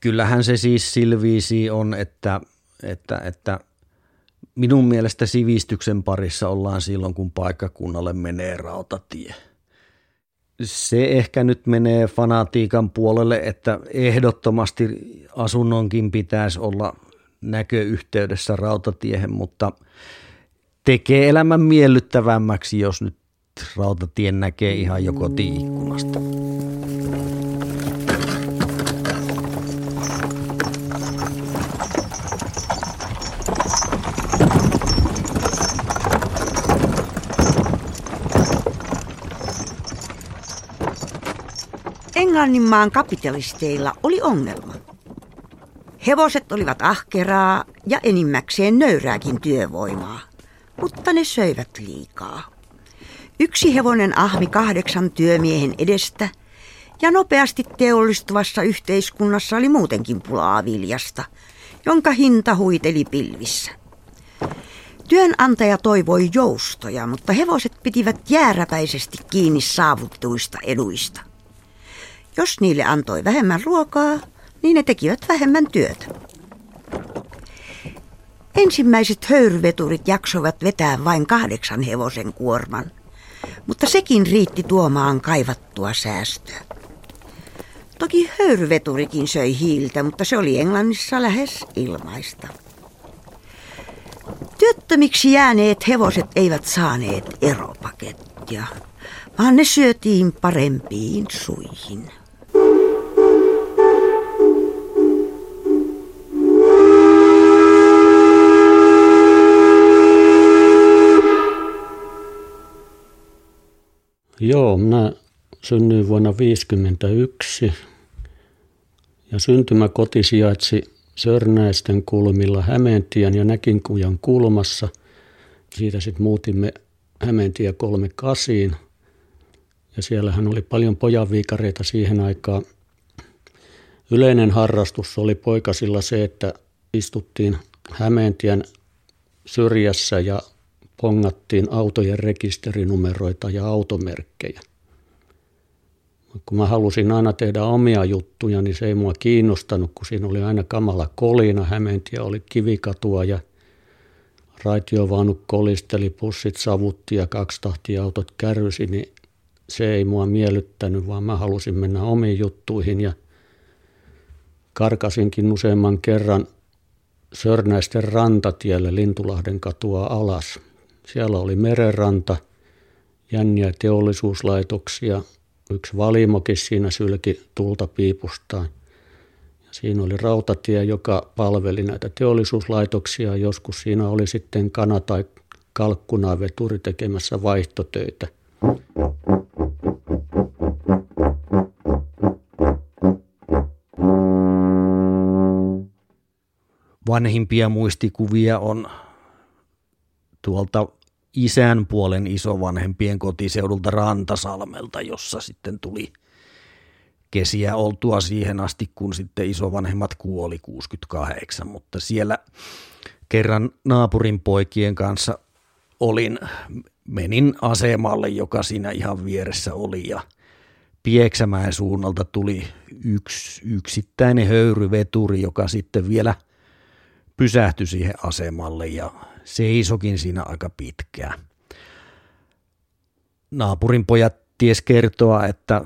kyllähän se siis silviisi on, että, että, että minun mielestä sivistyksen parissa ollaan silloin, kun paikkakunnalle menee rautatie. Se ehkä nyt menee fanatiikan puolelle, että ehdottomasti asunnonkin pitäisi olla näköyhteydessä rautatiehen, mutta tekee elämän miellyttävämmäksi, jos nyt rautatien näkee ihan jo kotiikkunasta. Englanninmaan kapitalisteilla oli ongelma. Hevoset olivat ahkeraa ja enimmäkseen nöyrääkin työvoimaa, mutta ne söivät liikaa. Yksi hevonen ahmi kahdeksan työmiehen edestä ja nopeasti teollistuvassa yhteiskunnassa oli muutenkin pulaa viljasta, jonka hinta huiteli pilvissä. Työnantaja toivoi joustoja, mutta hevoset pitivät jääräpäisesti kiinni saavuttuista eduista. Jos niille antoi vähemmän ruokaa, niin ne tekivät vähemmän työtä. Ensimmäiset höyryveturit jaksoivat vetää vain kahdeksan hevosen kuorman, mutta sekin riitti tuomaan kaivattua säästöä. Toki höyryveturikin söi hiiltä, mutta se oli Englannissa lähes ilmaista. Työttömiksi jääneet hevoset eivät saaneet eropakettia, vaan ne syötiin parempiin suihin. Joo, minä synnyin vuonna 1951 ja syntymäkoti sijaitsi Sörnäisten kulmilla Hämeentien ja Näkinkujan kulmassa. Siitä sitten muutimme Hämeentie 38 ja siellähän oli paljon pojanviikareita siihen aikaan. Yleinen harrastus oli poikasilla se, että istuttiin Hämeentien syrjässä ja pongattiin autojen rekisterinumeroita ja automerkkejä. Kun mä halusin aina tehdä omia juttuja, niin se ei mua kiinnostanut, kun siinä oli aina kamala kolina. Hämeentie oli kivikatua ja raitiovaunut kolisteli, pussit savutti ja kaksitahtiautot kärrysi, niin se ei mua miellyttänyt, vaan mä halusin mennä omiin juttuihin ja karkasinkin useamman kerran Sörnäisten rantatielle Lintulahden katua alas. Siellä oli merenranta, jänniä teollisuuslaitoksia, yksi valimokin siinä sylki tulta piipustaan. Ja siinä oli rautatie, joka palveli näitä teollisuuslaitoksia. Joskus siinä oli sitten kana- tai kalkkunaveturi tekemässä vaihtotöitä. Vanhimpia muistikuvia on tuolta isän puolen isovanhempien kotiseudulta Rantasalmelta, jossa sitten tuli kesiä oltua siihen asti, kun sitten isovanhemmat kuoli 68, mutta siellä kerran naapurin poikien kanssa olin, menin asemalle, joka siinä ihan vieressä oli ja Pieksämäen suunnalta tuli yksi yksittäinen höyryveturi, joka sitten vielä pysähtyi siihen asemalle ja seisokin siinä aika pitkään. Naapurin pojat ties kertoa, että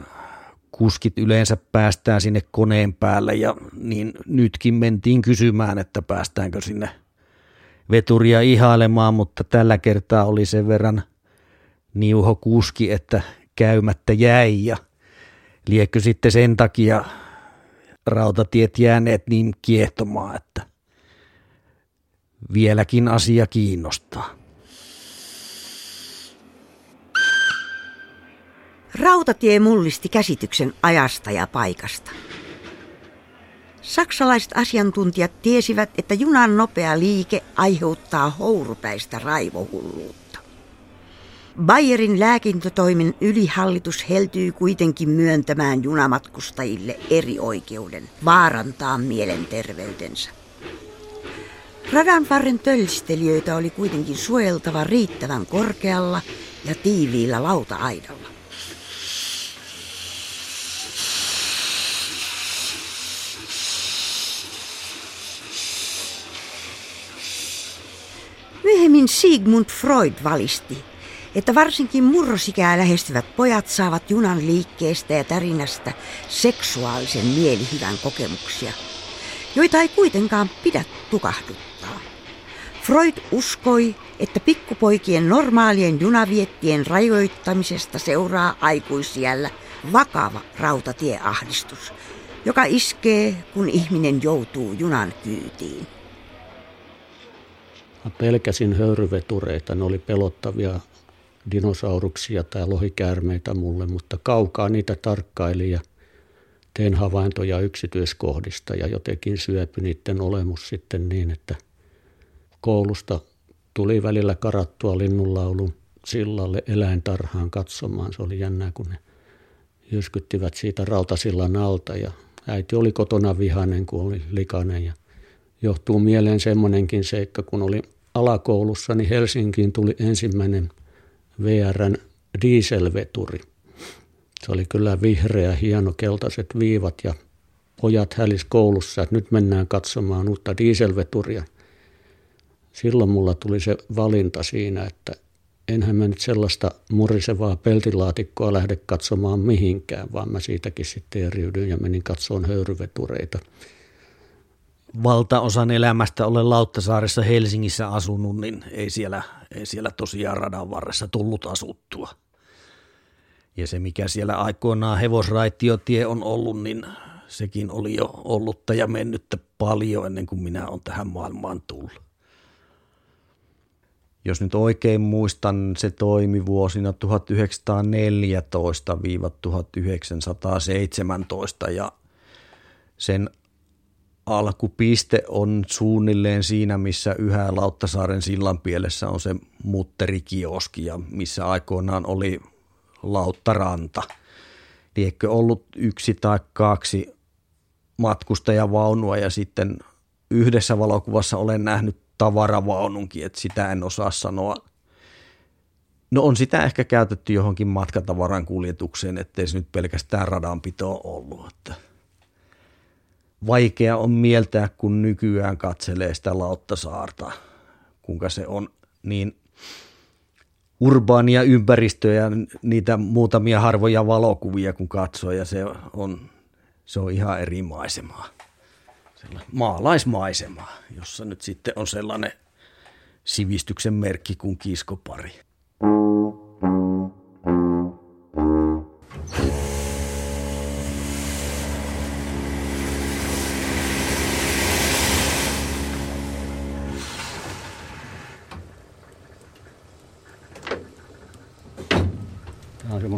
kuskit yleensä päästään sinne koneen päälle ja niin nytkin mentiin kysymään, että päästäänkö sinne veturia ihailemaan, mutta tällä kertaa oli sen verran niuho kuski, että käymättä jäi ja liekö sitten sen takia rautatiet jääneet niin kiehtomaan, että vieläkin asia kiinnostaa. Rautatie mullisti käsityksen ajasta ja paikasta. Saksalaiset asiantuntijat tiesivät, että junan nopea liike aiheuttaa hourupäistä raivohulluutta. Bayerin lääkintötoimen ylihallitus heltyy kuitenkin myöntämään junamatkustajille eri oikeuden vaarantaa mielenterveytensä. Radan varren tölstelijöitä oli kuitenkin suojeltava riittävän korkealla ja tiiviillä lauta-aidalla. Myöhemmin Sigmund Freud valisti, että varsinkin murrosikää lähestyvät pojat saavat junan liikkeestä ja tärinästä seksuaalisen mielihyvän kokemuksia – joita ei kuitenkaan pidä tukahduttaa. Freud uskoi, että pikkupoikien normaalien junaviettien rajoittamisesta seuraa aikuisiällä vakava rautatieahdistus, joka iskee, kun ihminen joutuu junan kyytiin. Mä pelkäsin höyryvetureita, ne oli pelottavia dinosauruksia tai lohikäärmeitä mulle, mutta kaukaa niitä tarkkaili ja tein havaintoja yksityiskohdista ja jotenkin syöpy niiden olemus sitten niin, että koulusta tuli välillä karattua linnunlaulun sillalle eläintarhaan katsomaan. Se oli jännää, kun ne jyskyttivät siitä rautasillan alta ja äiti oli kotona vihainen, kun oli likainen ja johtuu mieleen semmoinenkin seikka, kun oli alakoulussa, niin Helsinkiin tuli ensimmäinen VRn dieselveturi. Se oli kyllä vihreä, hieno, keltaiset viivat ja pojat hälis koulussa, että nyt mennään katsomaan uutta dieselveturia. Silloin mulla tuli se valinta siinä, että enhän mä nyt sellaista murisevaa peltilaatikkoa lähde katsomaan mihinkään, vaan mä siitäkin sitten eriydyin ja menin katsomaan höyryvetureita. Valtaosan elämästä olen Lauttasaaressa Helsingissä asunut, niin ei siellä, ei siellä tosiaan radan varressa tullut asuttua. Ja se, mikä siellä aikoinaan hevosraitiotie on ollut, niin sekin oli jo ollutta ja mennyttä paljon ennen kuin minä olen tähän maailmaan tullut. Jos nyt oikein muistan, se toimi vuosina 1914-1917 ja sen alkupiste on suunnilleen siinä, missä yhä Lauttasaaren sillan pielessä on se mutterikioski ja missä aikoinaan oli Lauttaranta. Liekö ollut yksi tai kaksi matkustajavaunua ja sitten yhdessä valokuvassa olen nähnyt tavaravaununkin, että sitä en osaa sanoa. No on sitä ehkä käytetty johonkin matkatavaran kuljetukseen, ettei se nyt pelkästään radanpito ollut. Että vaikea on mieltää, kun nykyään katselee sitä Lauttasaarta, kuinka se on niin urbaania ympäristöä ja niitä muutamia harvoja valokuvia kun katsoo ja se on, se on ihan eri maisemaa maalaismaisemaa, jossa nyt sitten on sellainen sivistyksen merkki kuin kiskopari.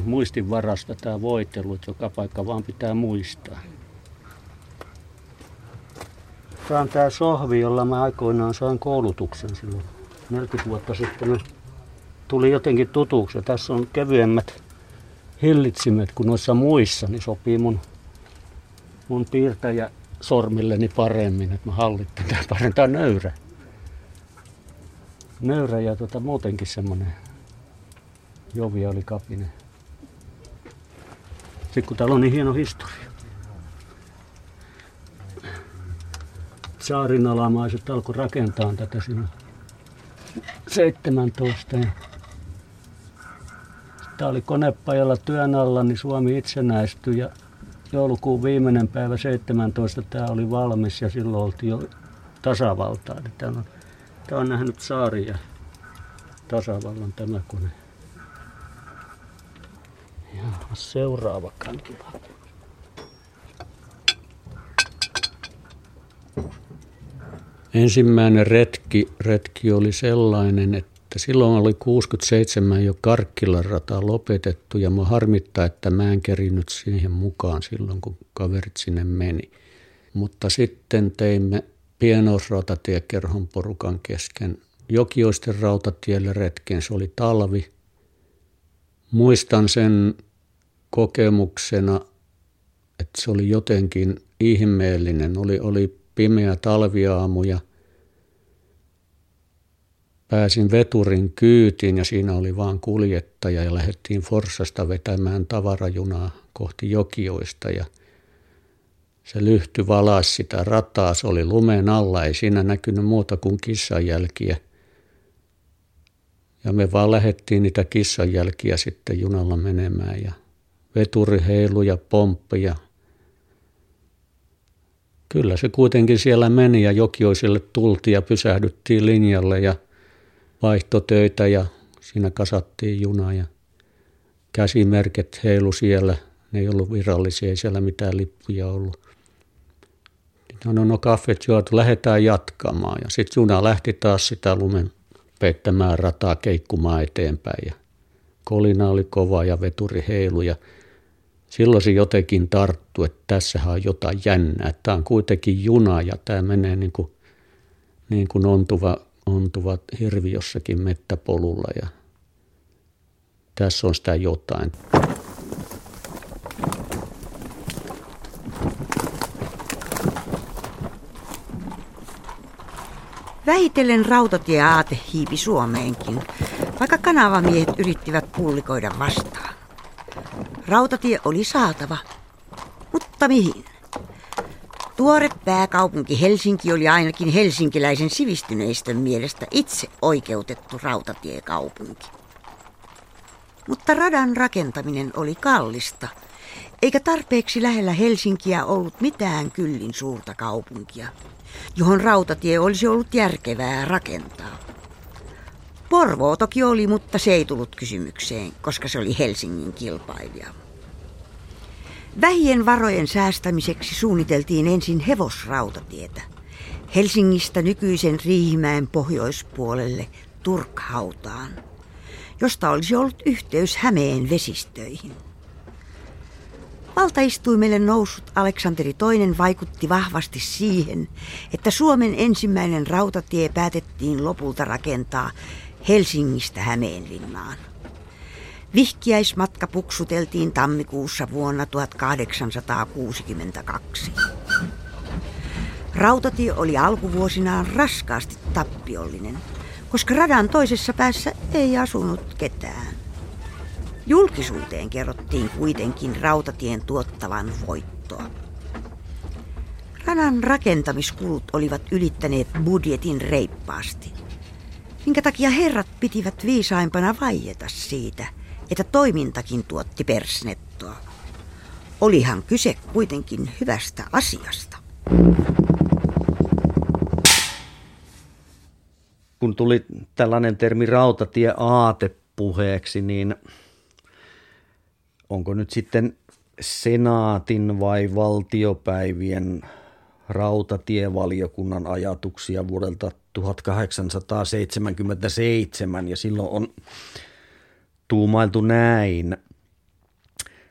On semmoista muistinvarasta tämä voitelu, että joka paikka vaan pitää muistaa. Tämä on tämä sohvi, jolla mä aikoinaan sain koulutuksen silloin 40 vuotta sitten. Tuli jotenkin tutuksi. Tässä on kevyemmät hillitsimet kuin noissa muissa, niin sopii mun, mun piirtäjä sormilleni paremmin, että mä hallittin tämän paremmin. Tämä on nöyrä. Nöyrä ja tota, muutenkin semmoinen joviaali kapine. Täällä on niin hieno historia. saarinalaiset alkoi rakentaa tätä sinne 17. Tämä oli konepajalla työn alla, niin Suomi itsenäistyi ja joulukuun viimeinen päivä 17 tämä oli valmis ja silloin oltiin jo tasavaltaa. Tämä on, tämä on nähnyt saari ja tasavallan tämä kone. Ja seuraava kankila. Ensimmäinen retki, retki oli sellainen, että silloin oli 67 jo Karkkilan rata lopetettu ja mä harmittaa, että mä en kerinyt siihen mukaan silloin, kun kaverit sinne meni. Mutta sitten teimme pienoisrautatiekerhon porukan kesken Jokioisten rautatielle retken. Se oli talvi. Muistan sen kokemuksena, että se oli jotenkin ihmeellinen. Oli, oli pimeä talviaamu ja pääsin veturin kyytiin ja siinä oli vaan kuljettaja ja lähdettiin Forsasta vetämään tavarajunaa kohti Jokioista ja se lyhty valas sitä rataa, se oli lumen alla, ei siinä näkynyt muuta kuin kissanjälkiä. Ja me vaan lähettiin niitä kissanjälkiä sitten junalla menemään ja veturi heilu ja pomppi ja kyllä se kuitenkin siellä meni ja Jokioiselle tultiin ja pysähdyttiin linjalle ja vaihtotöitä ja siinä kasattiin juna ja käsimerket heilu siellä. Ne ei ollut virallisia, ei siellä mitään lippuja ollut. No, no, no kaffet juotu, lähdetään jatkamaan. Ja sitten juna lähti taas sitä lumen peittämään rataa keikkumaan eteenpäin. Ja kolina oli kova ja veturi heilu ja silloin se jotenkin tarttu, että tässähän on jotain jännää. Tämä on kuitenkin juna ja tämä menee niin kuin, niin kuin ontuva, ontuva hirvi jossakin mettäpolulla ja tässä on sitä jotain. Vähitellen rautatieaate hiipi Suomeenkin, vaikka kanavamiehet yrittivät pullikoida vastaan. Rautatie oli saatava, mutta mihin? Tuore pääkaupunki Helsinki oli ainakin helsinkiläisen sivistyneistön mielestä itse oikeutettu rautatiekaupunki. Mutta radan rakentaminen oli kallista, eikä tarpeeksi lähellä Helsinkiä ollut mitään kyllin suurta kaupunkia, johon rautatie olisi ollut järkevää rakentaa. Porvoo toki oli, mutta se ei tullut kysymykseen, koska se oli Helsingin kilpailija. Vähien varojen säästämiseksi suunniteltiin ensin hevosrautatietä Helsingistä nykyisen Riihimäen pohjoispuolelle Turkhautaan, josta olisi ollut yhteys Hämeen vesistöihin. Valtaistuimelle noussut Aleksanteri II vaikutti vahvasti siihen, että Suomen ensimmäinen rautatie päätettiin lopulta rakentaa Helsingistä Hämeenlinnaan. Vihkiäismatka puksuteltiin tammikuussa vuonna 1862. Rautatie oli alkuvuosinaan raskaasti tappiollinen, koska radan toisessa päässä ei asunut ketään. Julkisuuteen kerrottiin kuitenkin rautatien tuottavan voittoa. Radan rakentamiskulut olivat ylittäneet budjetin reippaasti, minkä takia herrat pitivät viisaimpana vaieta siitä – että toimintakin tuotti persnettoa. Olihan kyse kuitenkin hyvästä asiasta. Kun tuli tällainen termi rautatie aate puheeksi, niin onko nyt sitten senaatin vai valtiopäivien rautatievaliokunnan ajatuksia vuodelta 1877 ja silloin on tuumailtu näin.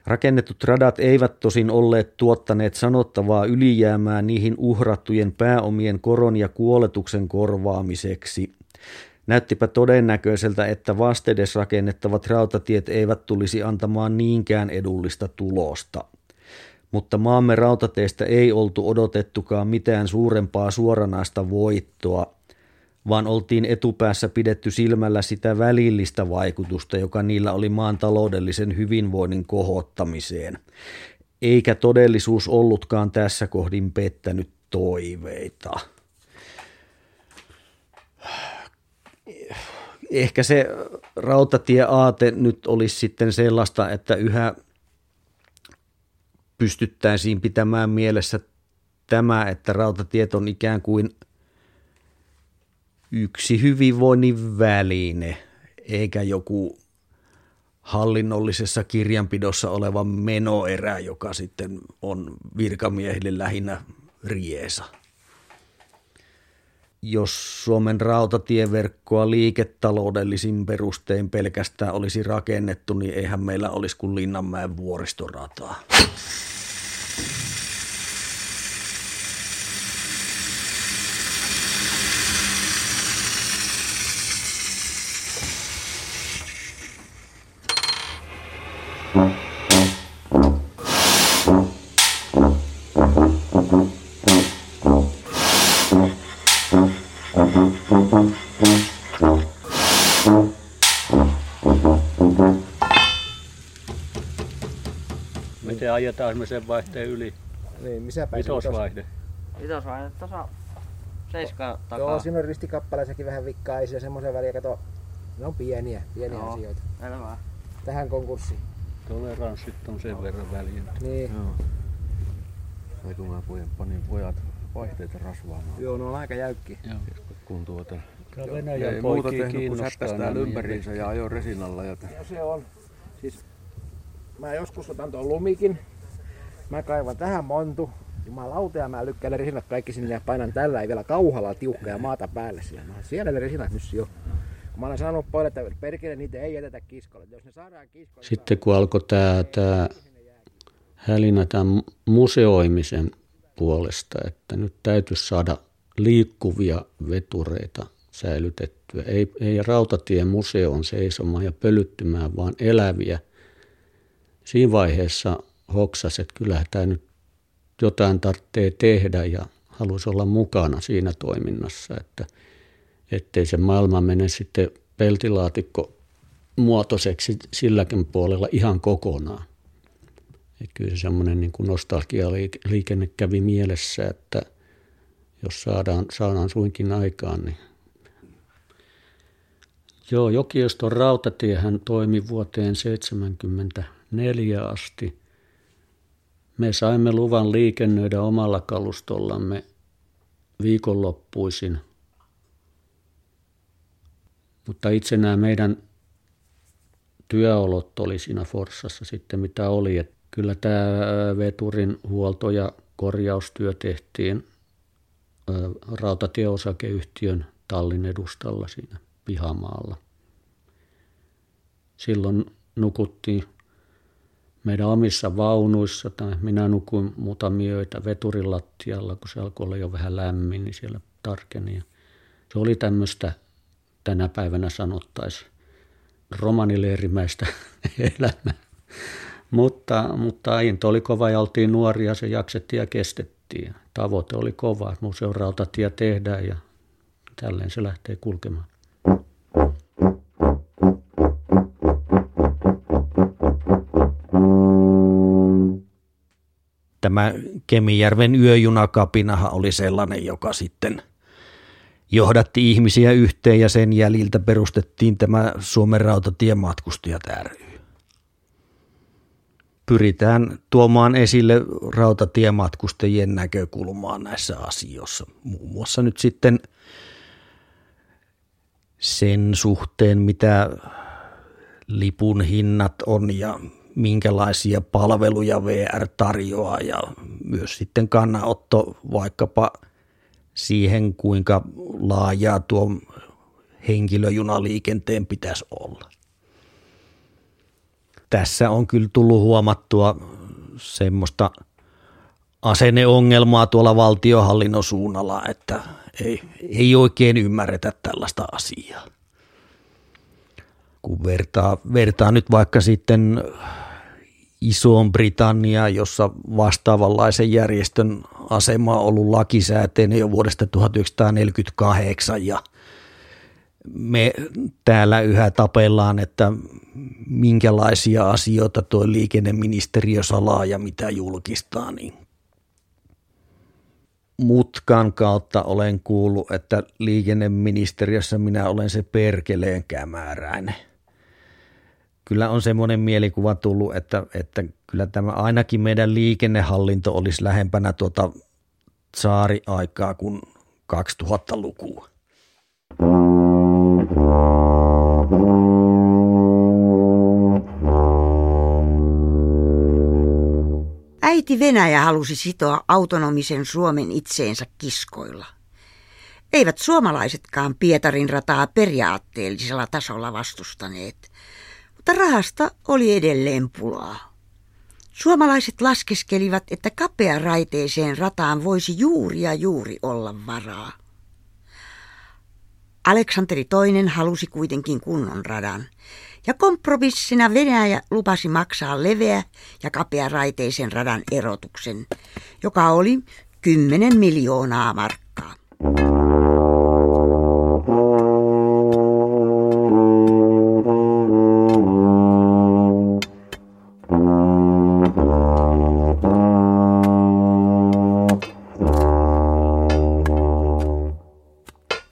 Rakennetut radat eivät tosin olleet tuottaneet sanottavaa ylijäämää niihin uhrattujen pääomien koron ja kuoletuksen korvaamiseksi. Näyttipä todennäköiseltä, että vastedes rakennettavat rautatiet eivät tulisi antamaan niinkään edullista tulosta. Mutta maamme rautateistä ei oltu odotettukaan mitään suurempaa suoranaista voittoa – vaan oltiin etupäässä pidetty silmällä sitä välillistä vaikutusta, joka niillä oli maan taloudellisen hyvinvoinnin kohottamiseen. Eikä todellisuus ollutkaan tässä kohdin pettänyt toiveita. Ehkä se rautatieaate nyt olisi sitten sellaista, että yhä pystyttäisiin pitämään mielessä tämä, että rautatiet on ikään kuin – yksi hyvinvoinnin väline, eikä joku hallinnollisessa kirjanpidossa oleva menoerä, joka sitten on virkamiehille lähinnä riesa. Jos Suomen rautatieverkkoa liiketaloudellisin perustein pelkästään olisi rakennettu, niin eihän meillä olisi kuin Linnanmäen vuoristorataa. Ajetaan me sen vaihteen yli. Niin, missä päin Vitosvaihde. Vitosvaihde tuossa seiska takaa. Joo, siinä on ristikappaleessakin vähän vikkaa, ei se semmoisen väliä, kato Ne on pieniä, pieniä Joo. asioita. Selvä. Tähän konkurssiin. Toleranssit on sen verran väliin. Niin. Joo. Vai kun mä pojan, panin pojat vaihteita rasvaamaan. Joo, ne on aika jäykkiä. Joo. Kun tuota, Kyllä ei Venäjän muuta poikia tehnyt kuin kiinnostaa sättästää nämä ympäriinsä ja ajoi resinalla. Ja No se on. Siis mä joskus otan tuon lumikin. Mä kaivan tähän montu. Jumalauta ja mä lykkään resinat kaikki sinne ja painan tällä ei vielä kauhalla tiukkaa ja maata päälle siellä. Mä, siellä ne resinat nyt jo. Kun mä olen sanonut pojille, että perkele niitä ei jätetä kiskolle. Jos ne saadaan kiskolle, Sitten kun alkoi tämä, tämä hälinä tämän museoimisen puolesta, että nyt täytyisi saada liikkuvia vetureita säilytettyä. Ei, ei rautatien museon seisomaan ja pölyttymään, vaan eläviä. Siinä vaiheessa hoksas, että kyllähän tämä nyt jotain tarvitsee tehdä ja halusi olla mukana siinä toiminnassa, että ettei se maailma mene sitten peltilaatikko muotoiseksi silläkin puolella ihan kokonaan. Että kyllä se semmoinen niin kuin nostalgialiikenne kävi mielessä, että jos saadaan, saadaan suinkin aikaan, niin Joo, Jokioston rautatiehän toimi vuoteen 1974 asti. Me saimme luvan liikennöidä omalla kalustollamme viikonloppuisin. Mutta itse nämä meidän työolot oli siinä Forssassa sitten mitä oli. Et kyllä tämä veturin huolto- ja korjaustyö tehtiin rautatieosakeyhtiön tallin edustalla siinä pihamaalla. Silloin nukuttiin meidän omissa vaunuissa, tai minä nukuin muutamia öitä veturin kun se alkoi olla jo vähän lämmin, niin siellä tarkeni. Ja Se oli tämmöistä, tänä päivänä sanottaisiin, romanileirimäistä elämää. Mutta, mutta into oli kova ja oltiin nuoria, se jaksettiin ja kestettiin. Tavoite oli kova, että museon rautatie tehdään ja tälleen se lähtee kulkemaan. Tämä Kemijärven yöjunakapinahan oli sellainen, joka sitten johdatti ihmisiä yhteen ja sen jäljiltä perustettiin tämä Suomen rautatiematkustajat ry. Pyritään tuomaan esille rautatiematkustajien näkökulmaa näissä asioissa. Muun muassa nyt sitten sen suhteen, mitä lipun hinnat on ja minkälaisia palveluja VR tarjoaa ja myös sitten kannanotto vaikkapa siihen, kuinka laajaa tuo henkilöjunaliikenteen pitäisi olla. Tässä on kyllä tullut huomattua semmoista asenneongelmaa tuolla valtiohallinnon suunnalla, että ei, ei oikein ymmärretä tällaista asiaa. Kun vertaa, vertaa nyt vaikka sitten Isoon Britannia, jossa vastaavanlaisen järjestön asema on ollut lakisääteinen jo vuodesta 1948 ja me täällä yhä tapellaan, että minkälaisia asioita tuo liikenneministeriö salaa ja mitä julkistaa, niin mutkan kautta olen kuullut, että liikenneministeriössä minä olen se perkeleen kämääräinen. Kyllä on semmoinen mielikuva tullut, että, että kyllä tämä ainakin meidän liikennehallinto olisi lähempänä tuota saariaikaa kuin 2000-lukua. Äiti Venäjä halusi sitoa autonomisen Suomen itseensä kiskoilla. Eivät suomalaisetkaan Pietarin rataa periaatteellisella tasolla vastustaneet, mutta rahasta oli edelleen pulaa. Suomalaiset laskeskelivat, että kapea raiteeseen rataan voisi juuri ja juuri olla varaa. Aleksanteri II halusi kuitenkin kunnon radan, ja kompromissina Venäjä lupasi maksaa leveä ja kapea raiteisen radan erotuksen, joka oli 10 miljoonaa markkaa.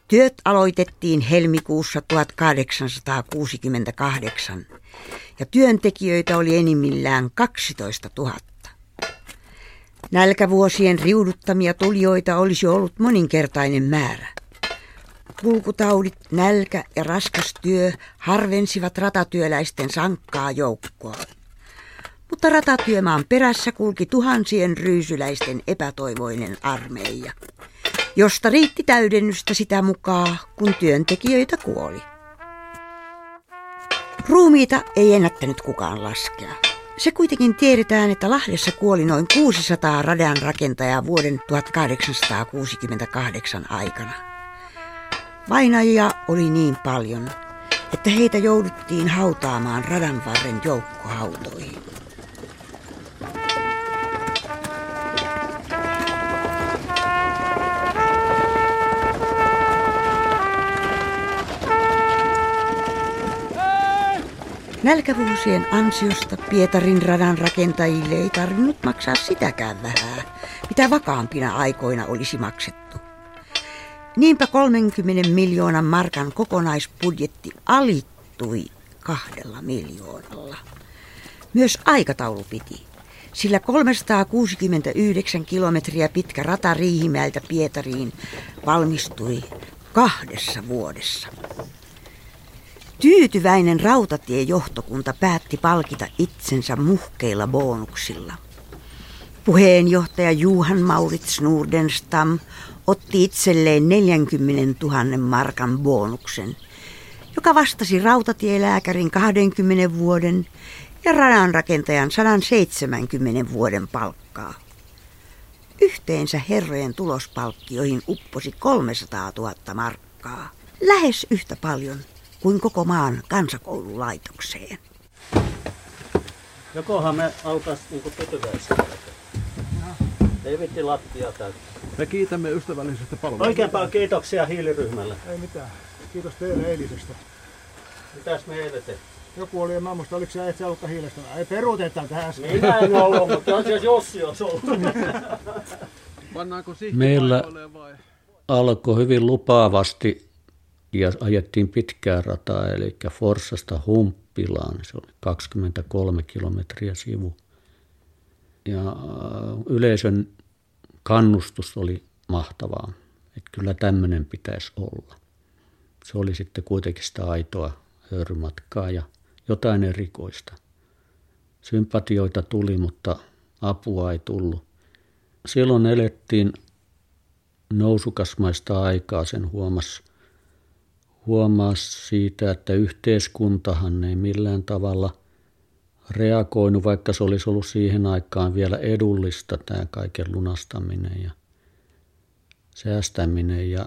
Työt aloitettiin helmikuussa 1868 ja työntekijöitä oli enimmillään 12 000. Nälkävuosien riuduttamia tulijoita olisi ollut moninkertainen määrä. Kulkutaudit, nälkä ja raskas työ harvensivat ratatyöläisten sankkaa joukkoa. Mutta ratatyömaan perässä kulki tuhansien ryysyläisten epätoivoinen armeija, josta riitti täydennystä sitä mukaan, kun työntekijöitä kuoli. Ruumiita ei ennättänyt kukaan laskea. Se kuitenkin tiedetään, että Lahdessa kuoli noin 600 radan rakentajaa vuoden 1868 aikana. Vainajia oli niin paljon, että heitä jouduttiin hautaamaan radan varren joukkohautoihin. Nälkävuosien ansiosta Pietarin radan rakentajille ei tarvinnut maksaa sitäkään vähää, mitä vakaampina aikoina olisi maksettu. Niinpä 30 miljoonan markan kokonaisbudjetti alittui kahdella miljoonalla. Myös aikataulu piti, sillä 369 kilometriä pitkä rata Riihimäeltä Pietariin valmistui kahdessa vuodessa. Tyytyväinen rautatiejohtokunta päätti palkita itsensä muhkeilla bonuksilla. Puheenjohtaja Juhan Maurits Nordenstam otti itselleen 40 000 markan bonuksen, joka vastasi rautatielääkärin 20 vuoden ja radanrakentajan 170 vuoden palkkaa. Yhteensä herrojen tulospalkkioihin upposi 300 000 markkaa. Lähes yhtä paljon kuin koko maan kansakoululaitokseen. Jokohan me alkaisi niinku. Ei vitti lattia täyttä. Me kiitämme ystävällisestä palvelusta. Oikein paljon kiitoksia hiiliryhmälle. Ei mitään. Kiitos teille eilisestä. Mitäs me eilen tehtiin? Joku oli, mä muista, oliko se itse ollutta hiilestä. Ei peruutetaan tähän äsken. Minä en ollut, mutta on siellä Jossi olisi ollut. Meillä- alkoi hyvin lupaavasti ja ajettiin pitkää rataa, eli Forssasta Humppilaan. Se oli 23 kilometriä sivu. Ja äh, yleisön kannustus oli mahtavaa, että kyllä tämmöinen pitäisi olla. Se oli sitten kuitenkin sitä aitoa höyrymatkaa ja jotain erikoista. Sympatioita tuli, mutta apua ei tullut. Silloin elettiin nousukasmaista aikaa, sen huomasi huomas siitä, että yhteiskuntahan ei millään tavalla reagoinut, vaikka se olisi ollut siihen aikaan vielä edullista tämä kaiken lunastaminen ja säästäminen. Ja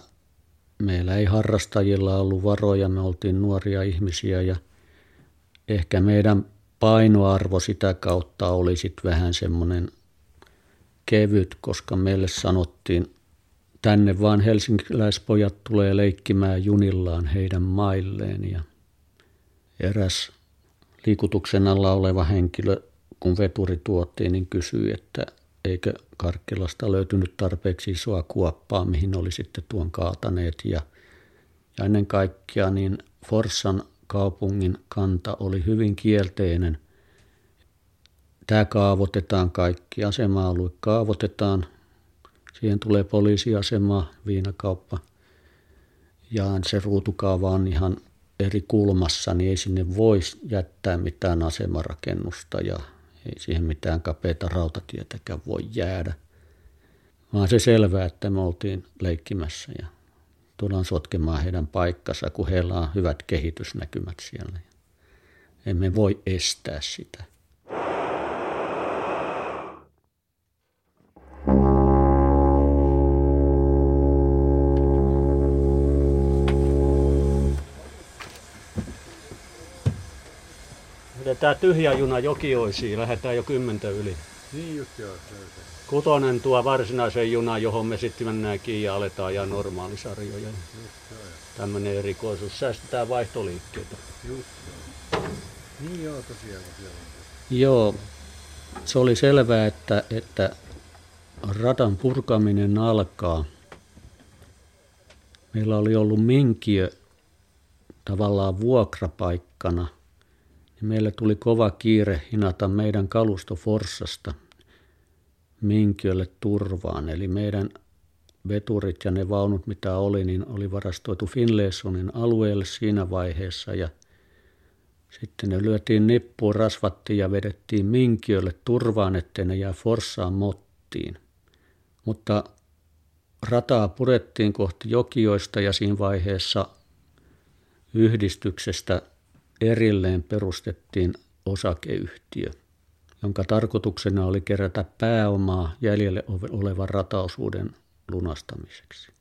meillä ei harrastajilla ollut varoja, me oltiin nuoria ihmisiä ja ehkä meidän painoarvo sitä kautta oli sitten vähän semmoinen kevyt, koska meille sanottiin tänne vaan helsinkiläispojat tulee leikkimään junillaan heidän mailleen ja eräs liikutuksen alla oleva henkilö, kun veturi tuotiin, niin kysyi, että eikö Karkkilasta löytynyt tarpeeksi isoa kuoppaa, mihin oli sitten tuon kaataneet ja, ja ennen kaikkea niin Forssan kaupungin kanta oli hyvin kielteinen. Tämä kaavoitetaan kaikki, asema-alue kaavoitetaan, Siihen tulee poliisiasema, viinakauppa ja se ruutukaava on ihan eri kulmassa, niin ei sinne voisi jättää mitään asemarakennusta ja ei siihen mitään kapeita rautatietäkään voi jäädä. Vaan se selvää, että me oltiin leikkimässä ja tullaan sotkemaan heidän paikkansa, kun heillä on hyvät kehitysnäkymät siellä. Emme voi estää sitä. Tämä tyhjä juna Jokioisiin, lähdetään jo kymmentä yli. Niin just joo. Kutonen tuo varsinaisen juna, johon me sitten mennään kiinni ja aletaan ajaa normaalisarjoja. Tämmöinen erikoisuus. Säästetään vaihtoliikkeitä. Just joo. Niin joo, tosiaan on. Joo, se oli selvää, että, että radan purkaminen alkaa meillä oli ollut minkiö tavallaan vuokrapaikkana, niin meille tuli kova kiire hinata meidän kalusto Forssasta minkiölle turvaan. Eli meidän veturit ja ne vaunut, mitä oli, niin oli varastoitu Finlaysonin alueelle siinä vaiheessa ja sitten ne lyötiin nippuun, rasvattiin ja vedettiin minkiölle turvaan, ettei ne jää Forssaan mottiin. Mutta rataa purettiin kohti Jokioista ja siinä vaiheessa yhdistyksestä erilleen perustettiin osakeyhtiö, jonka tarkoituksena oli kerätä pääomaa jäljelle olevan rataosuuden lunastamiseksi,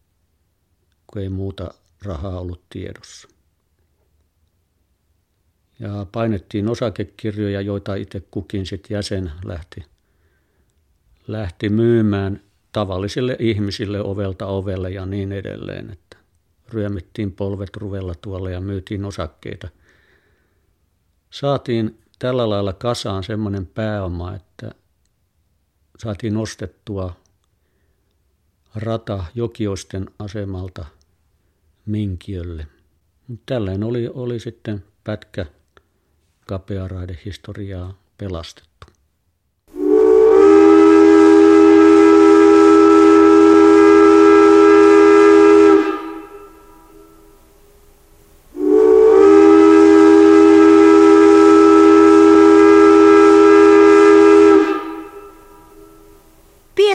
kun ei muuta rahaa ollut tiedossa. Ja painettiin osakekirjoja, joita itse kukin sitten jäsen lähti, lähti myymään tavallisille ihmisille ovelta ovelle ja niin edelleen, että ryömittiin polvet ruvella tuolla ja myytiin osakkeita. Saatiin tällä lailla kasaan semmoinen pääoma, että saatiin ostettua rata Jokioisten asemalta Minkiölle. Tällainen oli, oli sitten pätkä kapea historiaa pelastettu.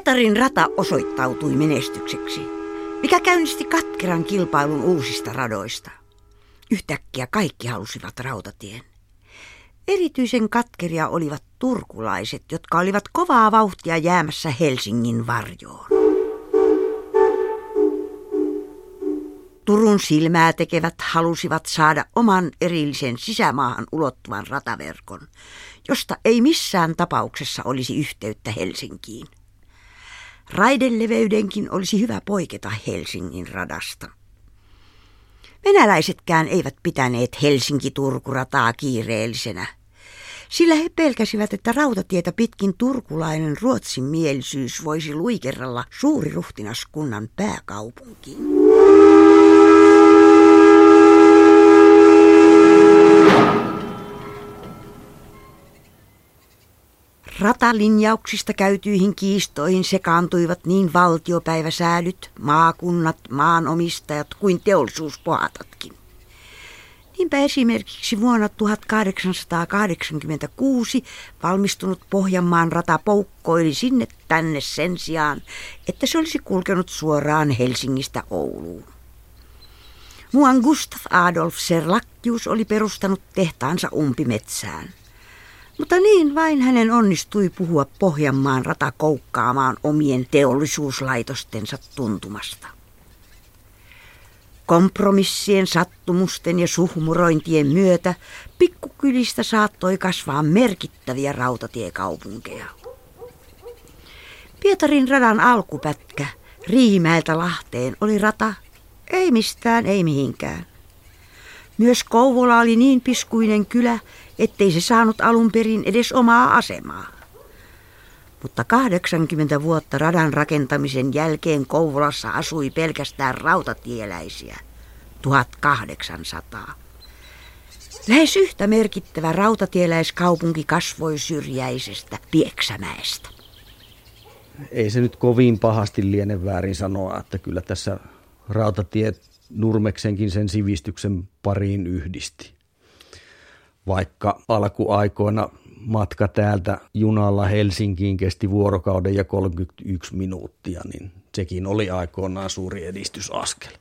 Pietarin rata osoittautui menestykseksi, mikä käynnisti katkeran kilpailun uusista radoista. Yhtäkkiä kaikki halusivat rautatien. Erityisen katkeria olivat turkulaiset, jotka olivat kovaa vauhtia jäämässä Helsingin varjoon. Turun silmää tekevät halusivat saada oman erillisen sisämaahan ulottuvan rataverkon, josta ei missään tapauksessa olisi yhteyttä Helsinkiin. Raideleveydenkin olisi hyvä poiketa Helsingin radasta. Venäläisetkään eivät pitäneet Helsinki-Turkurataa kiireellisenä, sillä he pelkäsivät, että rautatietä pitkin turkulainen ruotsin mielisyys voisi luikerralla suuriruhtinaskunnan pääkaupunkiin. Ratalinjauksista käytyihin kiistoihin sekaantuivat niin valtiopäiväsäädyt, maakunnat, maanomistajat kuin teollisuuspohatatkin. Niinpä esimerkiksi vuonna 1886 valmistunut Pohjanmaan rata poukkoili sinne tänne sen sijaan, että se olisi kulkenut suoraan Helsingistä Ouluun. Muan Gustav Adolf Serlakkius oli perustanut tehtaansa umpimetsään – mutta niin vain hänen onnistui puhua Pohjanmaan rata koukkaamaan omien teollisuuslaitostensa tuntumasta. Kompromissien, sattumusten ja suhmurointien myötä pikkukylistä saattoi kasvaa merkittäviä rautatiekaupunkeja. Pietarin radan alkupätkä Riihimäeltä Lahteen oli rata, ei mistään, ei mihinkään. Myös Kouvola oli niin piskuinen kylä, ettei se saanut alun perin edes omaa asemaa. Mutta 80 vuotta radan rakentamisen jälkeen Kouvolassa asui pelkästään rautatieläisiä. 1800. Lähes yhtä merkittävä rautatieläiskaupunki kasvoi syrjäisestä Pieksämäestä. Ei se nyt kovin pahasti liene väärin sanoa, että kyllä tässä rautatiet Nurmeksenkin sen sivistyksen pariin yhdisti vaikka alkuaikoina matka täältä junalla Helsinkiin kesti vuorokauden ja 31 minuuttia, niin sekin oli aikoinaan suuri edistysaskel.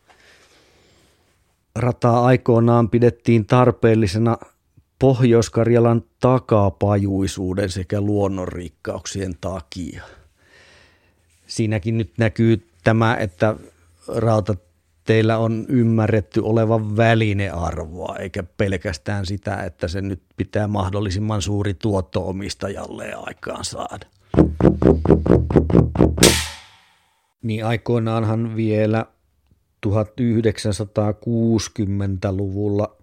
Rataa aikoinaan pidettiin tarpeellisena Pohjois-Karjalan takapajuisuuden sekä luonnonrikkauksien takia. Siinäkin nyt näkyy tämä, että rautat teillä on ymmärretty olevan välinearvoa, eikä pelkästään sitä, että se nyt pitää mahdollisimman suuri tuotto omistajalle aikaan saada. Niin aikoinaanhan vielä 1960-luvulla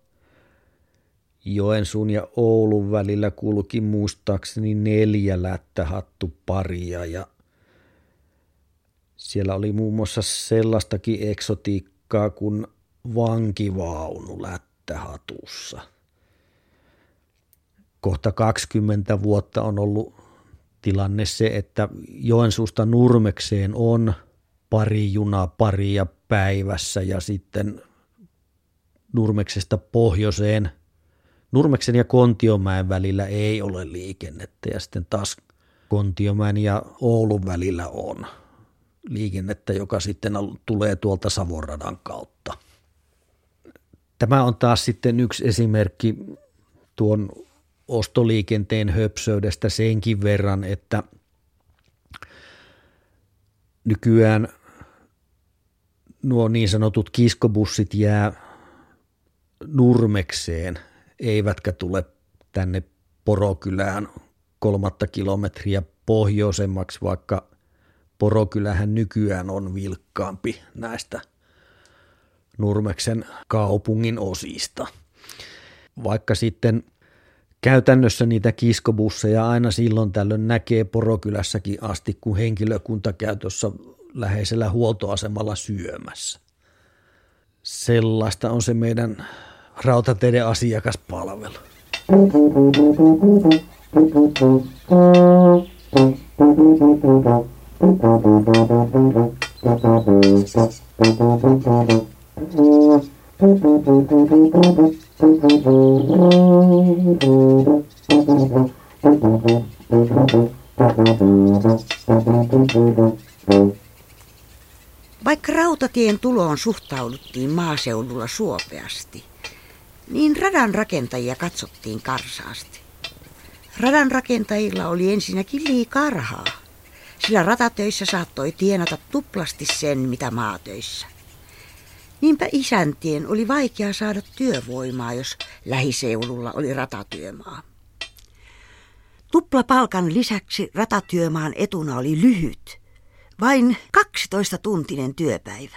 Joensuun ja Oulun välillä kulki muistaakseni neljä lättähattuparia ja siellä oli muun muassa sellaistakin eksotiikkaa, paikkaa kuin vankivaunu lättähatussa. Kohta 20 vuotta on ollut tilanne se, että Joensuusta Nurmekseen on pari junaa paria päivässä ja sitten Nurmeksesta pohjoiseen – Nurmeksen ja Kontiomäen välillä ei ole liikennettä ja sitten taas Kontiomäen ja Oulun välillä on liikennettä, joka sitten tulee tuolta Savonradan kautta. Tämä on taas sitten yksi esimerkki tuon ostoliikenteen höpsöydestä senkin verran, että nykyään nuo niin sanotut kiskobussit jää Nurmekseen – eivätkä tule tänne Porokylään kolmatta kilometriä pohjoisemmaksi, vaikka Porokylähän nykyään on vilkkaampi näistä Nurmeksen kaupungin osista. Vaikka sitten käytännössä niitä kiskobusseja aina silloin tällöin näkee Porokylässäkin asti, kun henkilökunta käy tuossa läheisellä huoltoasemalla syömässä. Sellaista on se meidän rautateiden asiakaspalvelu. Vaikka rautatien tuloon suhtauduttiin maaseudulla suopeasti, niin radan rakentajia katsottiin karsaasti. Radan rakentajilla oli ensinnäkin liikaa rahaa, sillä ratatöissä saattoi tienata tuplasti sen, mitä maatöissä. Niinpä isäntien oli vaikea saada työvoimaa, jos lähiseudulla oli ratatyömaa. Tuplapalkan lisäksi ratatyömaan etuna oli lyhyt, vain 12-tuntinen työpäivä.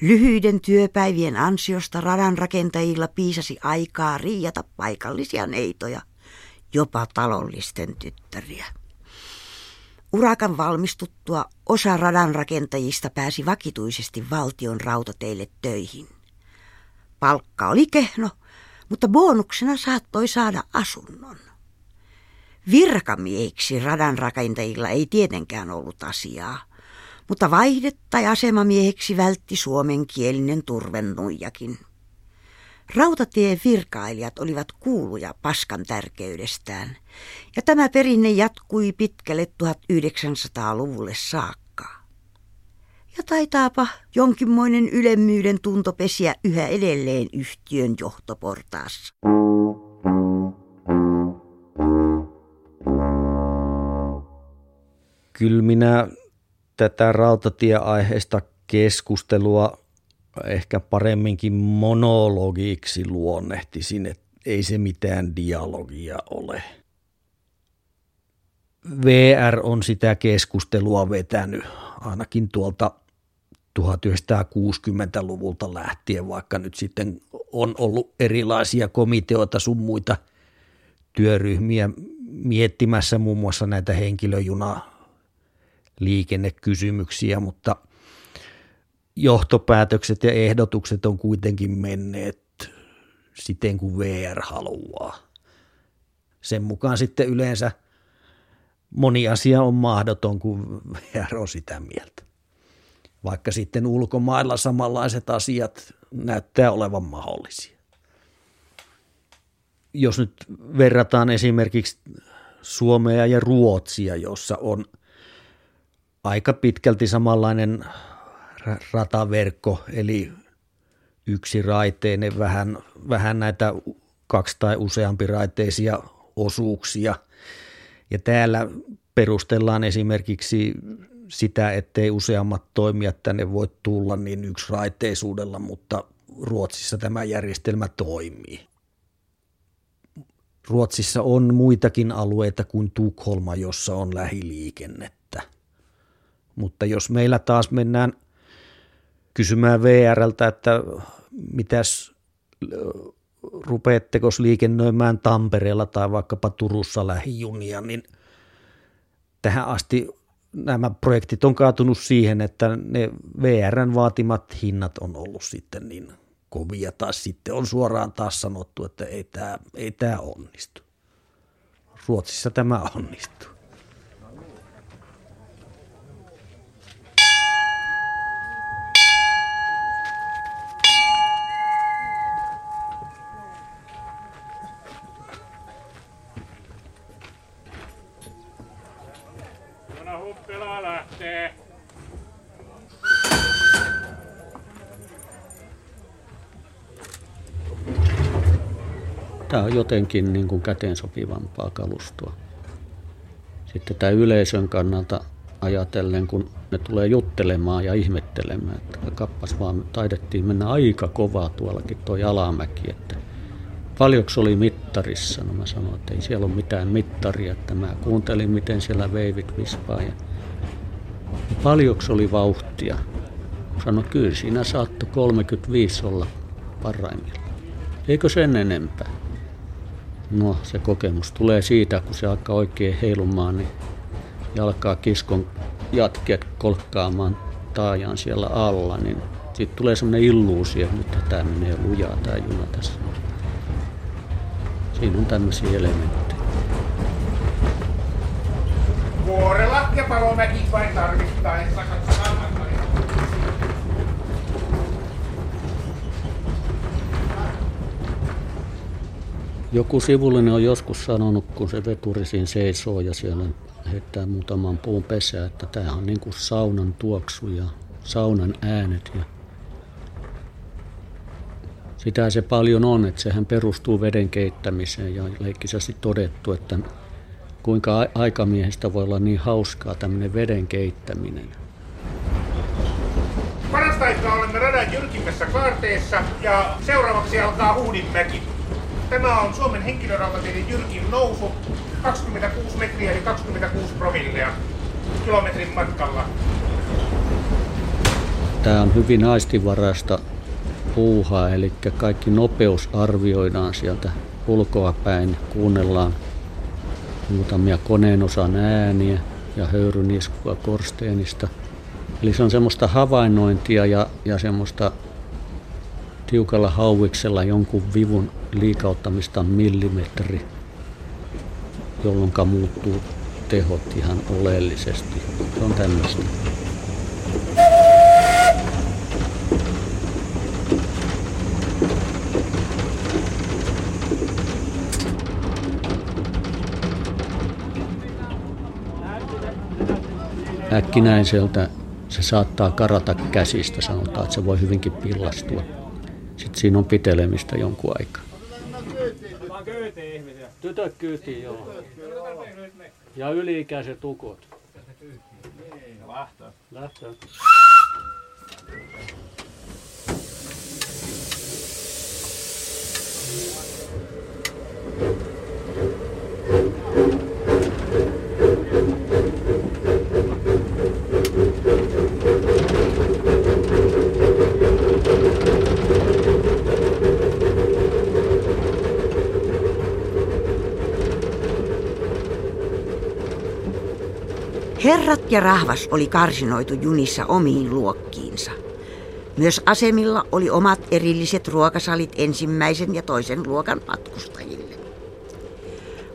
Lyhyiden työpäivien ansiosta radan rakentajilla piisasi aikaa riijata paikallisia neitoja, jopa talollisten tyttäriä. Urakan valmistuttua osa radan rakentajista pääsi vakituisesti valtion rautateille töihin. Palkka oli kehno, mutta bonuksena saattoi saada asunnon. Virkamiehiksi radan rakentajilla ei tietenkään ollut asiaa mutta vaihde- tai asemamieheksi vältti suomenkielinen turvennuijakin. Rautatien virkailijat olivat kuuluja paskan tärkeydestään, ja tämä perinne jatkui pitkälle 1900-luvulle saakka. Ja taitaapa jonkinmoinen ylemmyyden tunto pesiä yhä edelleen yhtiön johtoportaassa. Kyllä minä tätä rautatieaiheista keskustelua ehkä paremminkin monologiksi luonnehtisin, että ei se mitään dialogia ole. VR on sitä keskustelua vetänyt ainakin tuolta 1960-luvulta lähtien, vaikka nyt sitten on ollut erilaisia komiteoita sun muita työryhmiä miettimässä muun muassa näitä henkilöjuna liikennekysymyksiä, mutta johtopäätökset ja ehdotukset on kuitenkin menneet siten kuin VR haluaa. Sen mukaan sitten yleensä moni asia on mahdoton, kun VR on sitä mieltä. Vaikka sitten ulkomailla samanlaiset asiat näyttää olevan mahdollisia. Jos nyt verrataan esimerkiksi Suomea ja Ruotsia, jossa on – aika pitkälti samanlainen rataverkko, eli yksi raiteinen, vähän, vähän näitä kaksi tai useampi raiteisia osuuksia. Ja täällä perustellaan esimerkiksi sitä, ettei useammat toimijat tänne voi tulla niin yksi raiteisuudella, mutta Ruotsissa tämä järjestelmä toimii. Ruotsissa on muitakin alueita kuin Tukholma, jossa on lähiliikennettä. Mutta jos meillä taas mennään kysymään VRltä, että mitäs rupeatteko liikennöimään Tampereella tai vaikkapa Turussa lähijunia, niin tähän asti nämä projektit on kaatunut siihen, että ne VRn vaatimat hinnat on ollut sitten niin kovia, tai sitten on suoraan taas sanottu, että ei tämä, ei tämä onnistu. Ruotsissa tämä onnistuu. Tämä on jotenkin niin kuin käteen sopivampaa kalustoa. Sitten tämä yleisön kannalta ajatellen, kun ne tulee juttelemaan ja ihmettelemään, että kappas vaan taidettiin mennä aika kovaa tuollakin tuo alamäki, että paljonko oli mittarissa? No mä sanoin, että ei siellä ole mitään mittaria, että mä kuuntelin, miten siellä veivit vispaa ja paljonko oli vauhtia. Sanoin, kyllä siinä saattoi 35 olla parhaimmillaan. Eikö sen enempää? No se kokemus tulee siitä, kun se alkaa oikein heilumaan, niin ja alkaa kiskon jatkeet kolkkaamaan taajaan siellä alla, niin sitten tulee semmoinen illuusio, että nyt tämä menee lujaa tämä juna tässä. Siinä on tämmöisiä elementtejä. Vuorella ja palomäki vain tarvittaessa katsotaan Joku sivullinen on joskus sanonut, kun se veturi siinä seisoo ja siellä heittää muutaman puun pesää, että tämä on niin kuin saunan tuoksu ja saunan äänet. Ja sitä se paljon on, että sehän perustuu veden keittämiseen ja leikkisesti todettu, että kuinka aikamiehestä voi olla niin hauskaa tämmöinen veden keittäminen. Parasta aikaa olemme radan jyrkimmässä kaarteessa ja seuraavaksi alkaa Huhdinmäki. Tämä on Suomen henkilörautateiden jyrkin nousu, 26 metriä eli 26 promillea kilometrin matkalla. Tämä on hyvin aistivaraista puuhaa, eli kaikki nopeus arvioidaan sieltä ulkoa päin, kuunnellaan muutamia koneen osan ääniä ja höyryniskua korsteenista. Eli se on semmoista havainnointia ja, ja semmoista tiukalla hauiksella jonkun vivun liikauttamista millimetri, jolloin muuttuu tehot ihan oleellisesti. Se on tämmöistä. Äkkinäiseltä se saattaa karata käsistä, sanotaan, että se voi hyvinkin pillastua. Sitten siinä on pitelemistä jonkun aikaa. Tytöt kyytiin, joo. Ja yli-ikäiset ukot. Lähtö. Lähtö. Herrat ja rahvas oli karsinoitu junissa omiin luokkiinsa. Myös asemilla oli omat erilliset ruokasalit ensimmäisen ja toisen luokan matkustajille.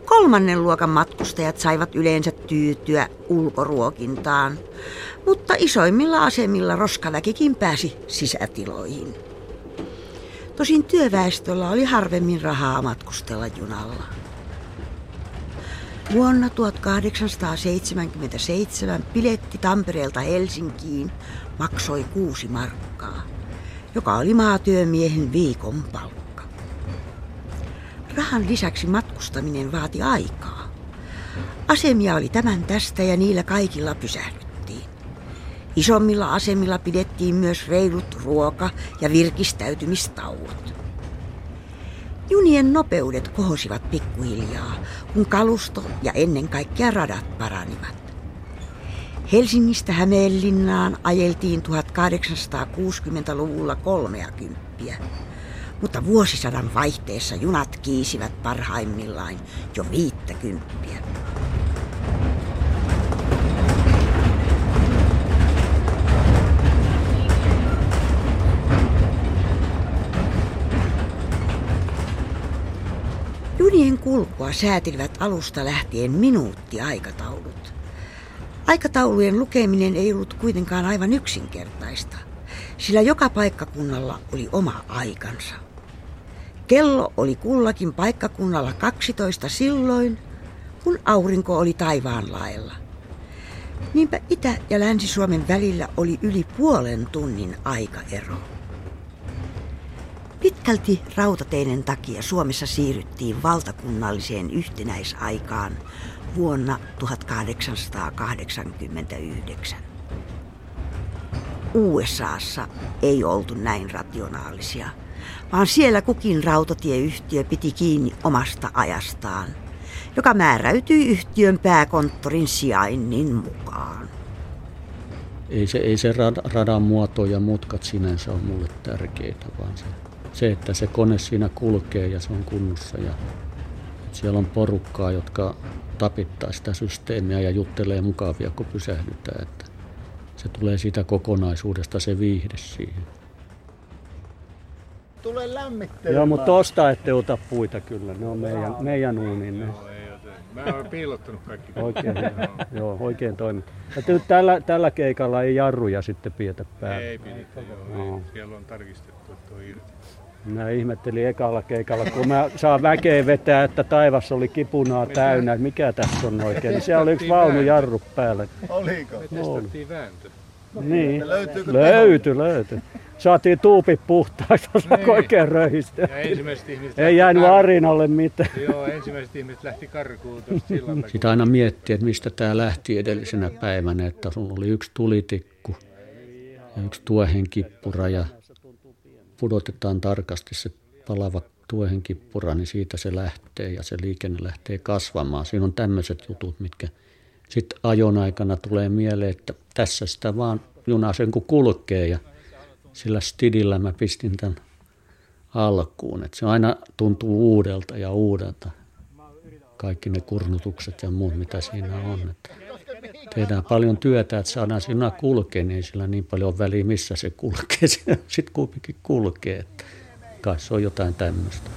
Kolmannen luokan matkustajat saivat yleensä tyytyä ulkoruokintaan, mutta isoimmilla asemilla roskaväkikin pääsi sisätiloihin. Tosin työväestöllä oli harvemmin rahaa matkustella junalla. Vuonna 1877 piletti Tampereelta Helsinkiin maksoi kuusi markkaa, joka oli maatyömiehen viikon palkka. Rahan lisäksi matkustaminen vaati aikaa. Asemia oli tämän tästä ja niillä kaikilla pysähdyttiin. Isommilla asemilla pidettiin myös reilut ruoka- ja virkistäytymistauot. Junien nopeudet kohosivat pikkuhiljaa, kun kalusto ja ennen kaikkea radat paranivat. Helsingistä Hämeenlinnaan ajeltiin 1860-luvulla 30, mutta vuosisadan vaihteessa junat kiisivät parhaimmillaan jo 50. viikkoa säätilivät alusta lähtien minuuttiaikataulut. Aikataulujen lukeminen ei ollut kuitenkaan aivan yksinkertaista, sillä joka paikkakunnalla oli oma aikansa. Kello oli kullakin paikkakunnalla 12 silloin, kun aurinko oli taivaan laella. Niinpä Itä- ja Länsi-Suomen välillä oli yli puolen tunnin aikaero. Pitkälti rautateiden takia Suomessa siirryttiin valtakunnalliseen yhtenäisaikaan vuonna 1889. USAssa ei oltu näin rationaalisia, vaan siellä kukin rautatieyhtiö piti kiinni omasta ajastaan, joka määräytyi yhtiön pääkonttorin sijainnin mukaan. Ei se, ei se radan muoto ja mutkat sinänsä ole mulle tärkeitä, vaan se se, että se kone siinä kulkee ja se on kunnossa ja siellä on porukkaa, jotka tapittaa sitä systeemiä ja juttelee mukavia, kun pysähdytään. Että se tulee siitä kokonaisuudesta se viihde siihen. Tule lämmittelemään. Joo, mutta tosta ette ota puita kyllä. Ne on meidän, meidän uunin. Ne. Mä oon piilottanut kaikki. Oikein, joo, oikein toimi. Ja nyt tällä, tällä keikalla ei jarruja sitten pietä päällä. Ei piditä, joo. Joo. Ei. Siellä on tarkistettu, että on irti. Minä ihmettelin ekalla keikalla, kun mä saan väkeä vetää, että taivas oli kipunaa täynnä, että mikä tässä on oikein. Niin siellä oli yksi vaunujarru päällä. Oliko? Me testattiin vääntö. Niin, Löytyykö löytyi, löytyi. Saatiin tuupit puhtaaksi, osaako Niin. oikein röhistä. Ja ensimmäiset ihmiset Ei lähti jäänyt kar- Arinalle mitään. Joo, ensimmäiset ihmiset lähti karkuun tuosta. Sitten aina miettii, että mistä tämä lähti edellisenä päivänä, että sulla oli yksi tulitikku ja yksi tuohenkippura ja pudotetaan tarkasti se palava tuohenkippura, niin siitä se lähtee ja se liikenne lähtee kasvamaan. Siinä on tämmöiset jutut, mitkä sitten ajon aikana tulee mieleen, että tässä sitä vaan juna sen kun kulkee ja sillä stidillä mä pistin tämän alkuun. Että se aina tuntuu uudelta ja uudelta kaikki ne kurnutukset ja muut, mitä siinä on. Että tehdään paljon työtä, että saadaan se juna kulkea, niin ei sillä niin paljon väliä, missä se kulkee. Sitten kuitenkin kulkee. Että kai se on jotain tämmöistä.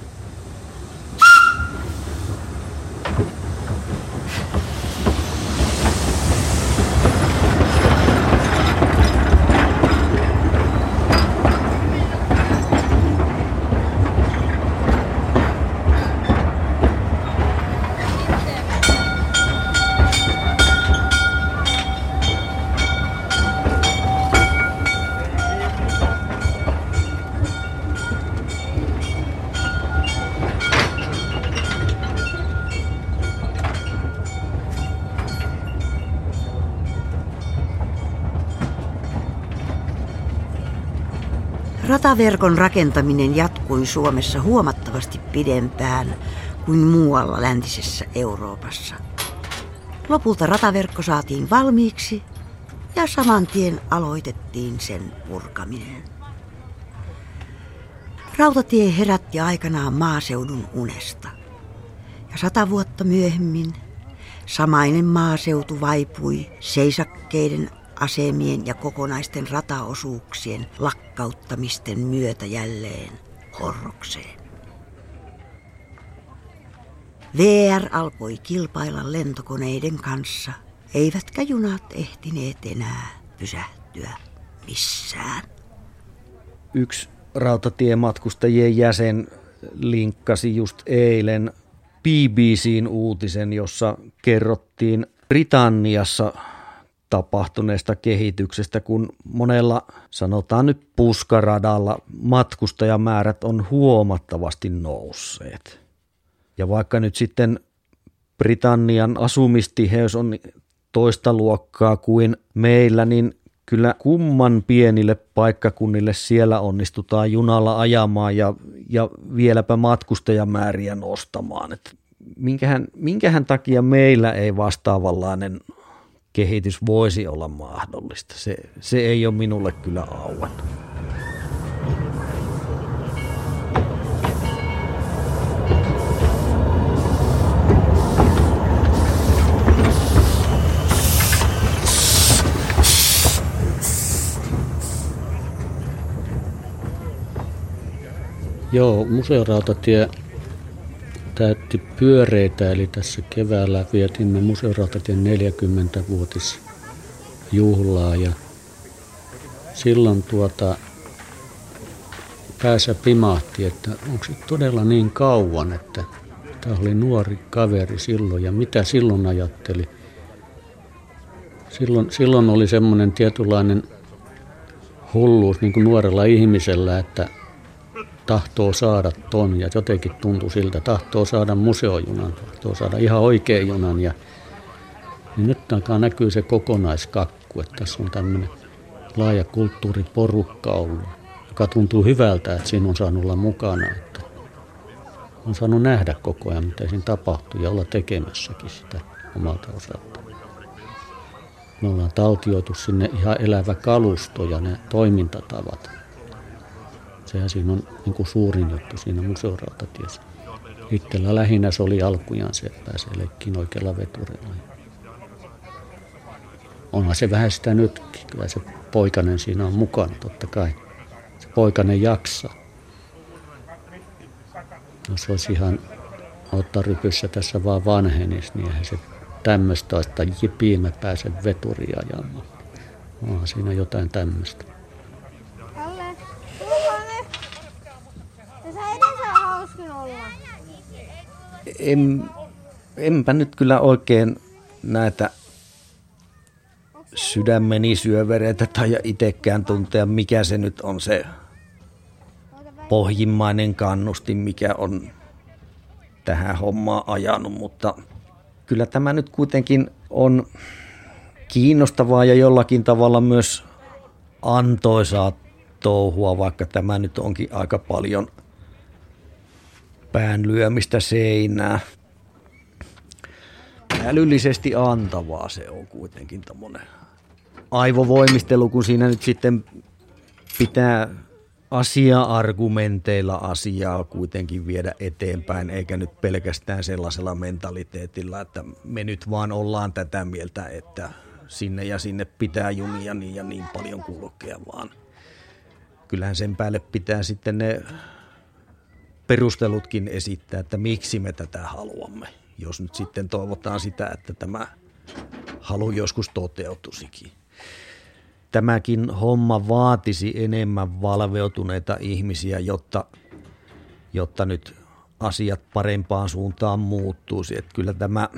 Rataverkon rakentaminen jatkui Suomessa huomattavasti pidempään kuin muualla läntisessä Euroopassa. Lopulta rataverkko saatiin valmiiksi ja saman tien aloitettiin sen purkaminen. Rautatie herätti aikanaan maaseudun unesta. Ja sata vuotta myöhemmin samainen maaseutu vaipui seisakkeiden asemien ja kokonaisten rataosuuksien lakkauttamisten myötä jälleen horrokseen. VR alkoi kilpailla lentokoneiden kanssa, eivätkä junat ehtineet enää pysähtyä missään. Yksi rautatiematkustajien jäsen linkkasi just eilen BBCn uutisen, jossa kerrottiin Britanniassa tapahtuneesta kehityksestä, kun monella, sanotaan nyt puskaradalla, matkustajamäärät on huomattavasti nousseet. Ja vaikka nyt sitten Britannian asumistiheys on toista luokkaa kuin meillä, niin kyllä kumman pienille paikkakunnille siellä onnistutaan junalla ajamaan ja, ja vieläpä matkustajamääriä nostamaan. Et minkähän, minkähän takia meillä ei vastaavanlainen kehitys voisi olla mahdollista. Se, se ei ole minulle kyllä auennut. Joo, museorautatie täytti pyöreitä, eli tässä keväällä vietimme museorautatien 40-vuotis juhlaa ja silloin tuota päässä pimahti, että onko se todella niin kauan, että tämä oli nuori kaveri silloin ja mitä silloin ajatteli. Silloin, silloin oli semmoinen tietynlainen hulluus niin kuin nuorella ihmisellä, että tahtoo saada ton ja jotenkin tuntui siltä, tahtoo saada museojunan, tahtoo saada ihan oikean junan ja niin nyt alkaa näkyy se kokonaiskakku, että tässä on tämmöinen laaja kulttuuriporukka ollut, joka tuntuu hyvältä, että siinä on saanut olla mukana. Että on saanut nähdä koko ajan, mitä siinä tapahtuu ja olla tekemässäkin sitä omalta osalta. Me ollaan taltioitu sinne ihan elävä kalusto ja ne toimintatavat. Sehän siinä on niin kuin suurin juttu siinä museorautatiessä. Itsellä lähinnä se oli alkujaan se, että pääsee leikkiin oikealla veturilla. Onhan se vähän sitä nytkin. Kyllä se poikainen siinä on mukana totta kai. Se poikainen jaksaa. Jos olisi ihan ottarypyssä tässä vaan vanhenis, niin eihän se tämmöistä olisi, että jipii mä pääsen veturia ajamaan. Onhan siinä jotain tämmöistä. Kalle, tuohon Ja sä edes on hauskin olla. En, enpä nyt kyllä oikein näitä sydämeni syövereitä tai itsekään tuntea, mikä se nyt on se pohjimmainen kannustin, mikä on tähän hommaan ajanut, mutta kyllä tämä nyt kuitenkin on kiinnostavaa ja jollakin tavalla myös antoisaa touhua, vaikka tämä nyt onkin aika paljon pään lyömistä seinää. Älyllisesti antavaa se on kuitenkin tämmöinen aivovoimistelu, kun siinä nyt sitten pitää asia-argumenteilla asiaa kuitenkin viedä eteenpäin, eikä nyt pelkästään sellaisella mentaliteetilla, että me nyt vaan ollaan tätä mieltä, että sinne ja sinne pitää junia niin ja niin paljon kulkea, vaan kyllähän sen päälle pitää sitten ne perustelutkin esittää, että miksi me tätä haluamme, jos nyt sitten toivotaan sitä, että tämä halu joskus toteutusikin tämäkin homma vaatisi enemmän valveutuneita ihmisiä, jotta, jotta nyt asiat parempaan suuntaan muuttuisi. Että kyllä tämä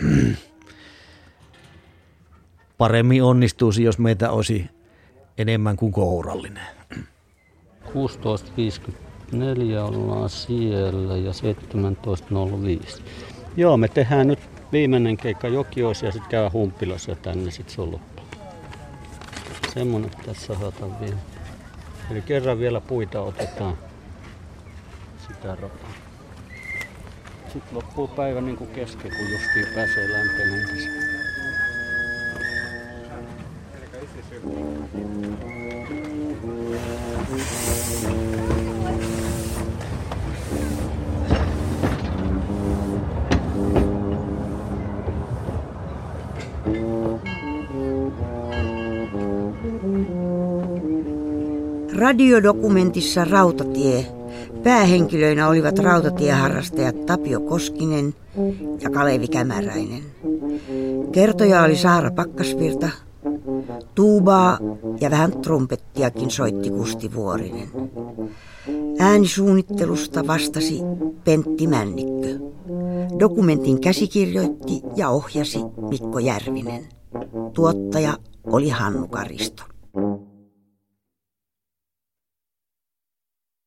paremmin onnistuisi, jos meitä olisi enemmän kuin kourallinen. 16.54 ollaan siellä ja 17.05. Joo, me tehdään nyt viimeinen keikka Jokioissa ja sitten käy Humpilassa tänne sitten se on loppu. Semmonen tässä osataan vielä. Eli kerran vielä puita otetaan sitä rataa. Sitten loppuu päivä niin kuin kesken, kun justiin pääsee lämpenemään. Radiodokumentissa Rautatie päähenkilöinä olivat rautatieharrastajat Tapio Koskinen ja Kalevi Kämäräinen. Kertoja oli Saara Pakkasvirta, tuubaa ja vähän trumpettiakin soitti Kusti Vuorinen. Äänisuunnittelusta vastasi Pentti Männikkö. Dokumentin käsikirjoitti ja ohjasi Mikko Järvinen. Tuottaja oli Hannu Karisto.